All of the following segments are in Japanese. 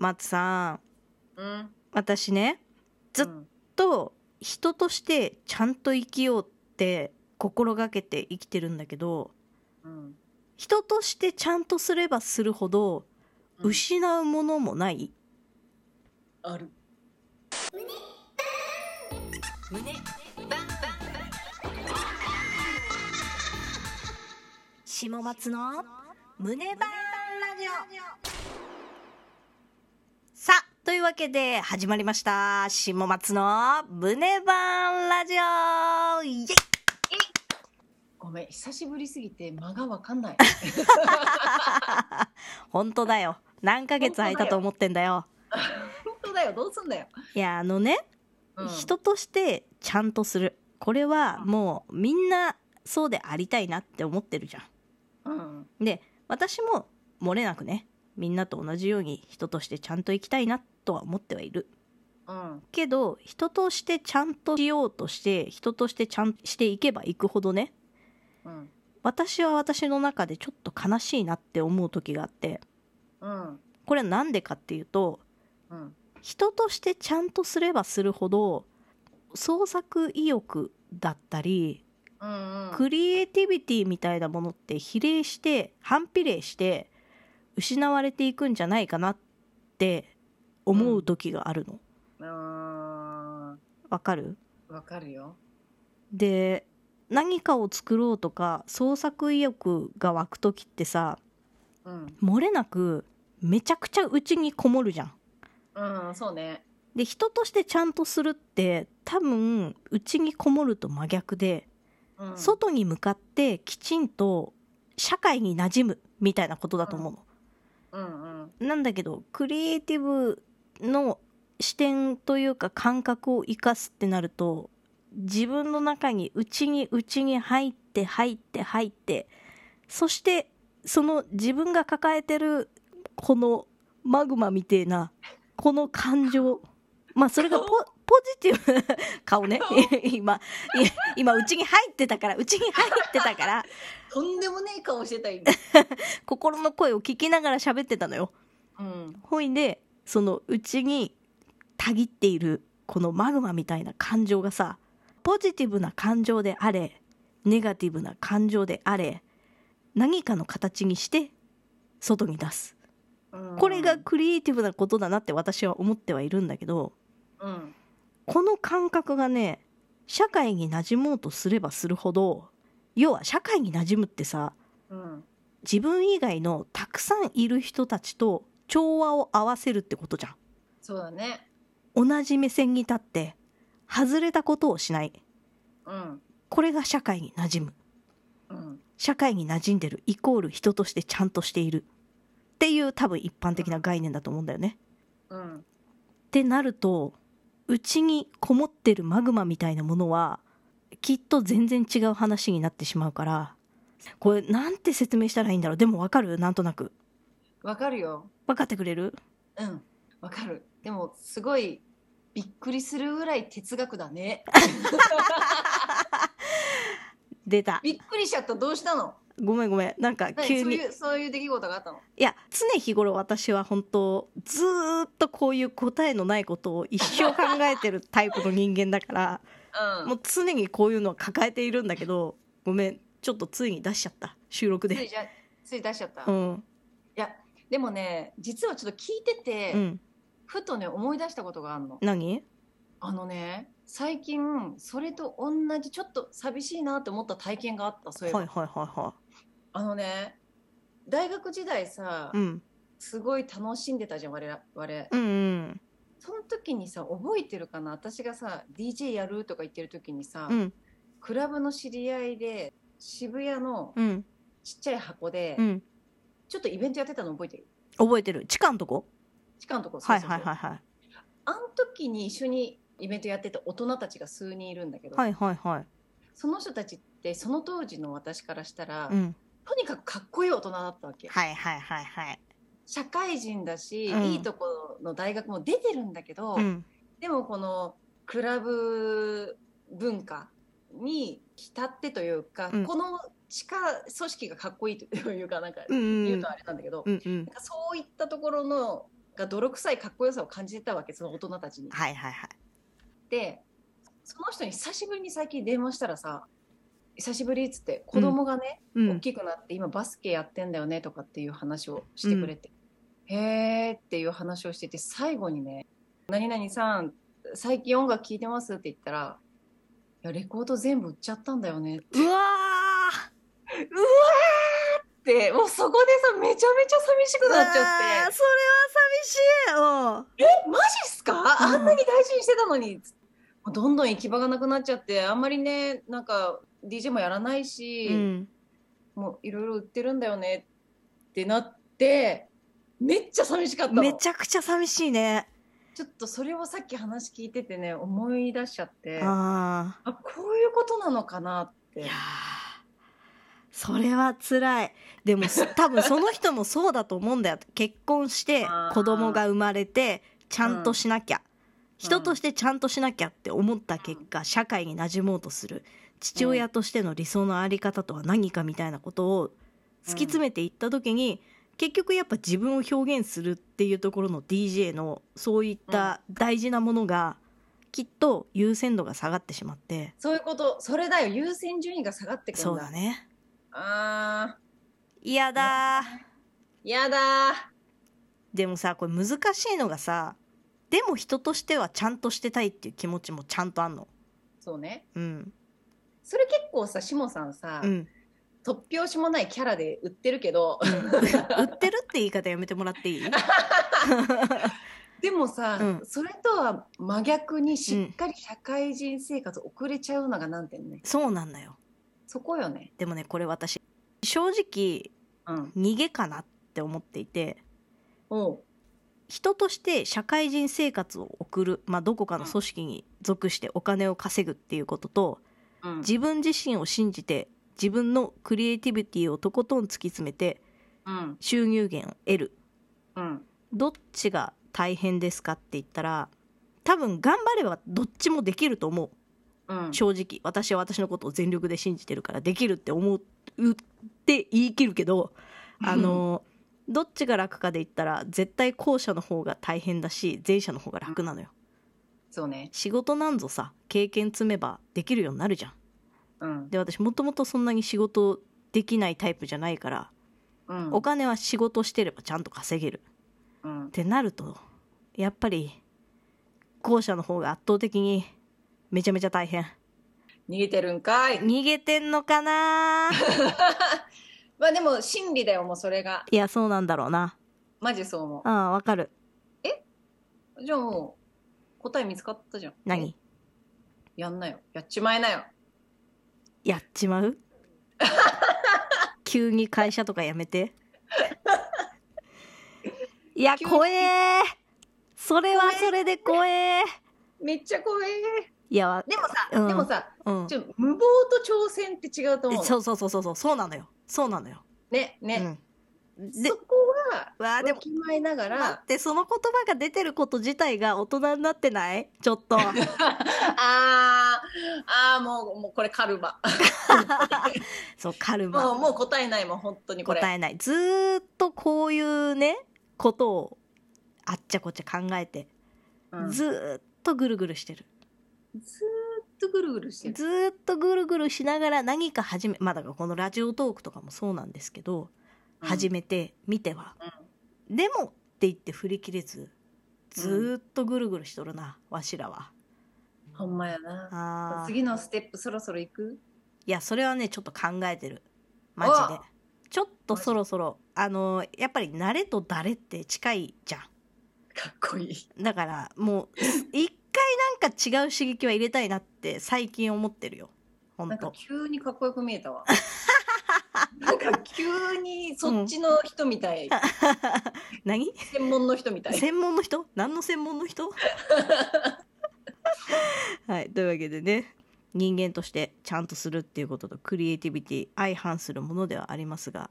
松さん。うん。私ねずっと人としてちゃんと生きようって心がけて生きてるんだけどうん。人としてちゃんとすればするほどうん。失うものもない、ある。胸。下松の胸バンラジオいうわけで始まりました。下松の胸バンラジオ。イエイ。ごめん久しぶりすぎて間がわかんない。本当だよ。何ヶ月空いたと思ってんだよ。本当だよ。どうすんだよ、いやあのね、うん。人としてちゃんとする。これはもうみんなそうでありたいなって思ってるじゃん。うん。で私も漏れなくねみんなと同じように人としてちゃんと生きたいなとは思ってはいる。うん。けど人としてちゃんとしようとして人としてちゃんとしていけばいくほどね。うん。私は私の中でちょっと悲しいなって思う時があって。うん。これは何でかっていうとうん。人としてちゃんとすればするほど創作意欲だったりうんうん。クリエイティビティみたいなものって比例して反比例して失われていくんじゃないかなって思う時があるの。うん。わかる？わかるよ。で何かを作ろうとか創作意欲が湧く時ってさうん。漏れなくめちゃくちゃ内にこもるじゃん。うんそうね。で人としてちゃんとするって多分内にこもると真逆でうん。外に向かってきちんと社会に馴染むみたいなことだと思うの。うんうん。なんだけどクリエイティブの視点というか感覚を生かすってなると自分の中に内に内に入って入って入ってそしてその自分が抱えてるこのマグマみたいなこの感情まあそれがポポジティブ 顔ね。今い今内に入ってたから内に入ってたから。とんでもねえ顔してた今。心の声を聞きながら喋ってたのよ。うん。ほいでそのうちにたぎっているこのマグマみたいな感情がさポジティブな感情であれネガティブな感情であれ何かの形にして外に出す。うん。これがクリエイティブなことだなって私は思ってはいるんだけどうん。この感覚がね社会に馴染もうとすればするほど要は社会に馴染むってさうん。自分以外のたくさんいる人たちと調和を合わせるってことじゃん。そうだね。同じ目線に立って外れたことをしない。うんこれが社会に馴染む。うん。社会に馴染んでるイコール人としてちゃんとしている。っていう多分一般的な概念だと思うんだよね。うん。ってなると内にこもってるマグマみたいなものはきっと全然違う話になってしまうからこれなんて説明したらいいんだろう？でもわかる？なんとなく。わかるよ。分かってくれる？うん。わかる。でもすごいびっくりするぐらい哲学だね。出た。びっくりしちゃった。どうしたの？ごめんごめん。なんか何？急に。そういう出来事があったの？いや常日頃私は本当ずーっとこういう答えのないことを一生考えてるタイプの人間だからうん。もう常にこういうのを抱えているんだけどごめんちょっとついに出しちゃった。収録で。ついじゃつい出しちゃった、いうん。やでもね実はちょっと聞いてて、うん。ふとね思い出したことがあるの。何？あのね最近それと同じちょっと寂しいなって思った体験があったそういえば、はいはいはいはあのね大学時代さ、いうん。すごい楽しんでたじゃん我々うんうん。その時にさ覚えてるかな？私がさ DJ やるとか言ってる時にさ、うん。クラブの知り合いで渋谷のうん。ちっちゃい箱で、うん。ちょっとイベントやってたの覚えてる？覚えてる。地下のとこ？地下のとこはいはいはいはい。あの時に一緒にイベントやってた大人たちが数人いるんだけど、はいはいはい。その人たちってその当時の私からしたら、うんとにかくかっこいい大人だったわけ、はいはいはいはい。社会人だし、うん。いいところの大学も出てるんだけど、うん。でもこのクラブ文化に浸ってというか、うん。この地下組織がかっこいいというかなんか言うとあれなんだけど、うんうん。そういったところのが泥臭いかっこよさを感じてたわけその大人たちに。はいはいはい。でその人に久しぶりに最近電話したらさ「久しぶり」っつって子供がね、大うん。きくなって今バスケやってんだよねとかっていう話をしてくれて、へーっていう話をしてて最後にね「何々さん最近音楽聴いてます?」って言ったら「いやレコード全部売っちゃったんだよね」って。うわってもうそこでさめちゃめちゃ寂しくーなっちゃって。うわーそれは寂しい。よマジっすか？あんなに大事にしてたのに、もうどんどん行き場がなくなっちゃってあんまりねなんか DJ もやらないし、うん。もういろいろ売ってるんだよねってなってめっちゃ寂しかったの。めちゃくちゃ寂しいね。ちょっとそれをさっき話聞いててね思い出しちゃってああこういうことなのかなって。ーいやー。それは辛い。でもす 多分その人もそうだと思うんだよ。結婚して子供が生まれてちゃんとしなきゃ、人としてちゃんとしなきゃって思った結果社会に馴染もうとする父親としての理想の在り方とは何かみたいなことを突き詰めていった時に、結局やっぱ自分を表現するっていうところの DJ のそういった大事なものがきっと優先度が下がってしまって。そういうこと。それだよ。優先順位が下がってくるんだ。そうだね。あ嫌だ。ーやだ。でもさこれ難しいのがさでも人としてはちゃんとしてたいっていう気持ちもちゃんとあんの。そうね。うんそれ結構さしもさんさ、うん。突拍子もないキャラで売ってるけど。売ってるって言い方やめてもらっていい？でもさ、うん。それとは真逆にしっかり社会人生活送れちゃうのがなんていうのね。そうなんだよ。そこよね。でもねこれ私正直うん。逃げかなって思っていて人として社会人生活を送る、まあ、どこかの組織に属してお金を稼ぐっていうこととうん。自分自身を信じて自分のクリエイティビティをとことん突き詰めてうん。収入源を得る。うん。どっちが大変ですかって言ったら多分頑張ればどっちもできると思う。うん。正直。私は私のことを全力で信じてるからできるって思うって言い切るけど あのどっちが楽かで言ったら絶対後者の方が大変だし前者の方が楽なのよそうね。仕事なんぞさ経験積めばできるようになるじゃん。うん。で私もともとそんなに仕事できないタイプじゃないからうん。お金は仕事してればちゃんと稼げる。うん。ってなるとやっぱり後者の方が圧倒的にめちゃめちゃ大変。逃げてるんかい。逃げてんのかな？まあでも真理だよもうそれが。いやそうなんだろうな。マジそう思ああわかる。うじゃあもう答え見つかったじゃん。何？やんなよ。やっちまえなよ。やっちまう？急に会社とか辞めて。いや怖えそれはそれで怖えめっちゃ怖えいやわでもさ、うん。でもさうん。ちょ無謀と挑戦って違うと思うそうそうそうそうそう。そうなのよ。そうなのよ、ねね、うん、でそこはわあでもまえなが待らってその言葉が出てること自体が大人になってない？ちょっと。あーあーもうもうこれカルマ。そうカルマ。もうもう答えないもん本当にこれ。答えない。ずーっとこういうねことをあっちゃこっちゃ考えて、うん。ずっとぐるぐるしてる。ーっとぐるぐるしてる。ずーっとぐるぐるしながら何か始めまあだからこのラジオトークとかもそうなんですけど、始めてみては、でもって言って振り切れずずーっとぐるぐるしとるな、わしらは。ほんまやな。次のステップそろそろ行く？いやそれはねちょっと考えてる。マジで。ちょっとそろそろ。あのやっぱり慣れと誰って近いじゃん。かっこいい。だからもう一回なんか違う刺激は入れたいなって最近思ってるよ。ほなんんかと急にかっこよく見えたわ なんか急にそっちの人みたい、何？専門の人みたい。専門の人？何の専門の人？はいというわけでね人間としてちゃんとするっていうこととクリエイティビティ相反するものではありますが。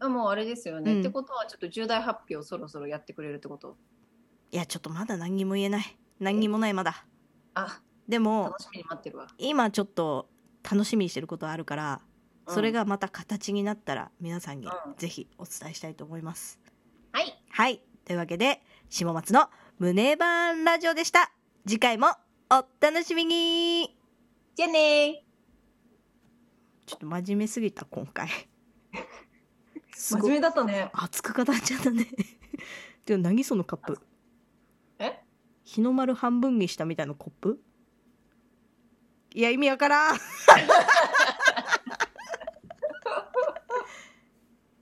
あもうあれですよね、うん。ってことはちょっと重大発表そろそろやってくれるってこと？いやちょっとまだ何にも言えない。何にもないまだ。あでも今ちょっと楽しみにしてることあるからうんそれがまた形になったら皆さんにうん。ぜひお伝えしたいと思います。はい。はい。というわけで下松の胸バーンラジオでした。次回もお楽しみに。じゃあねちょっと真面目すぎた今回。す 真面目だったね。熱く語っちゃったね。でも何そのカップ？え？日の丸半分にしたみたいなコップ？いや意味わからん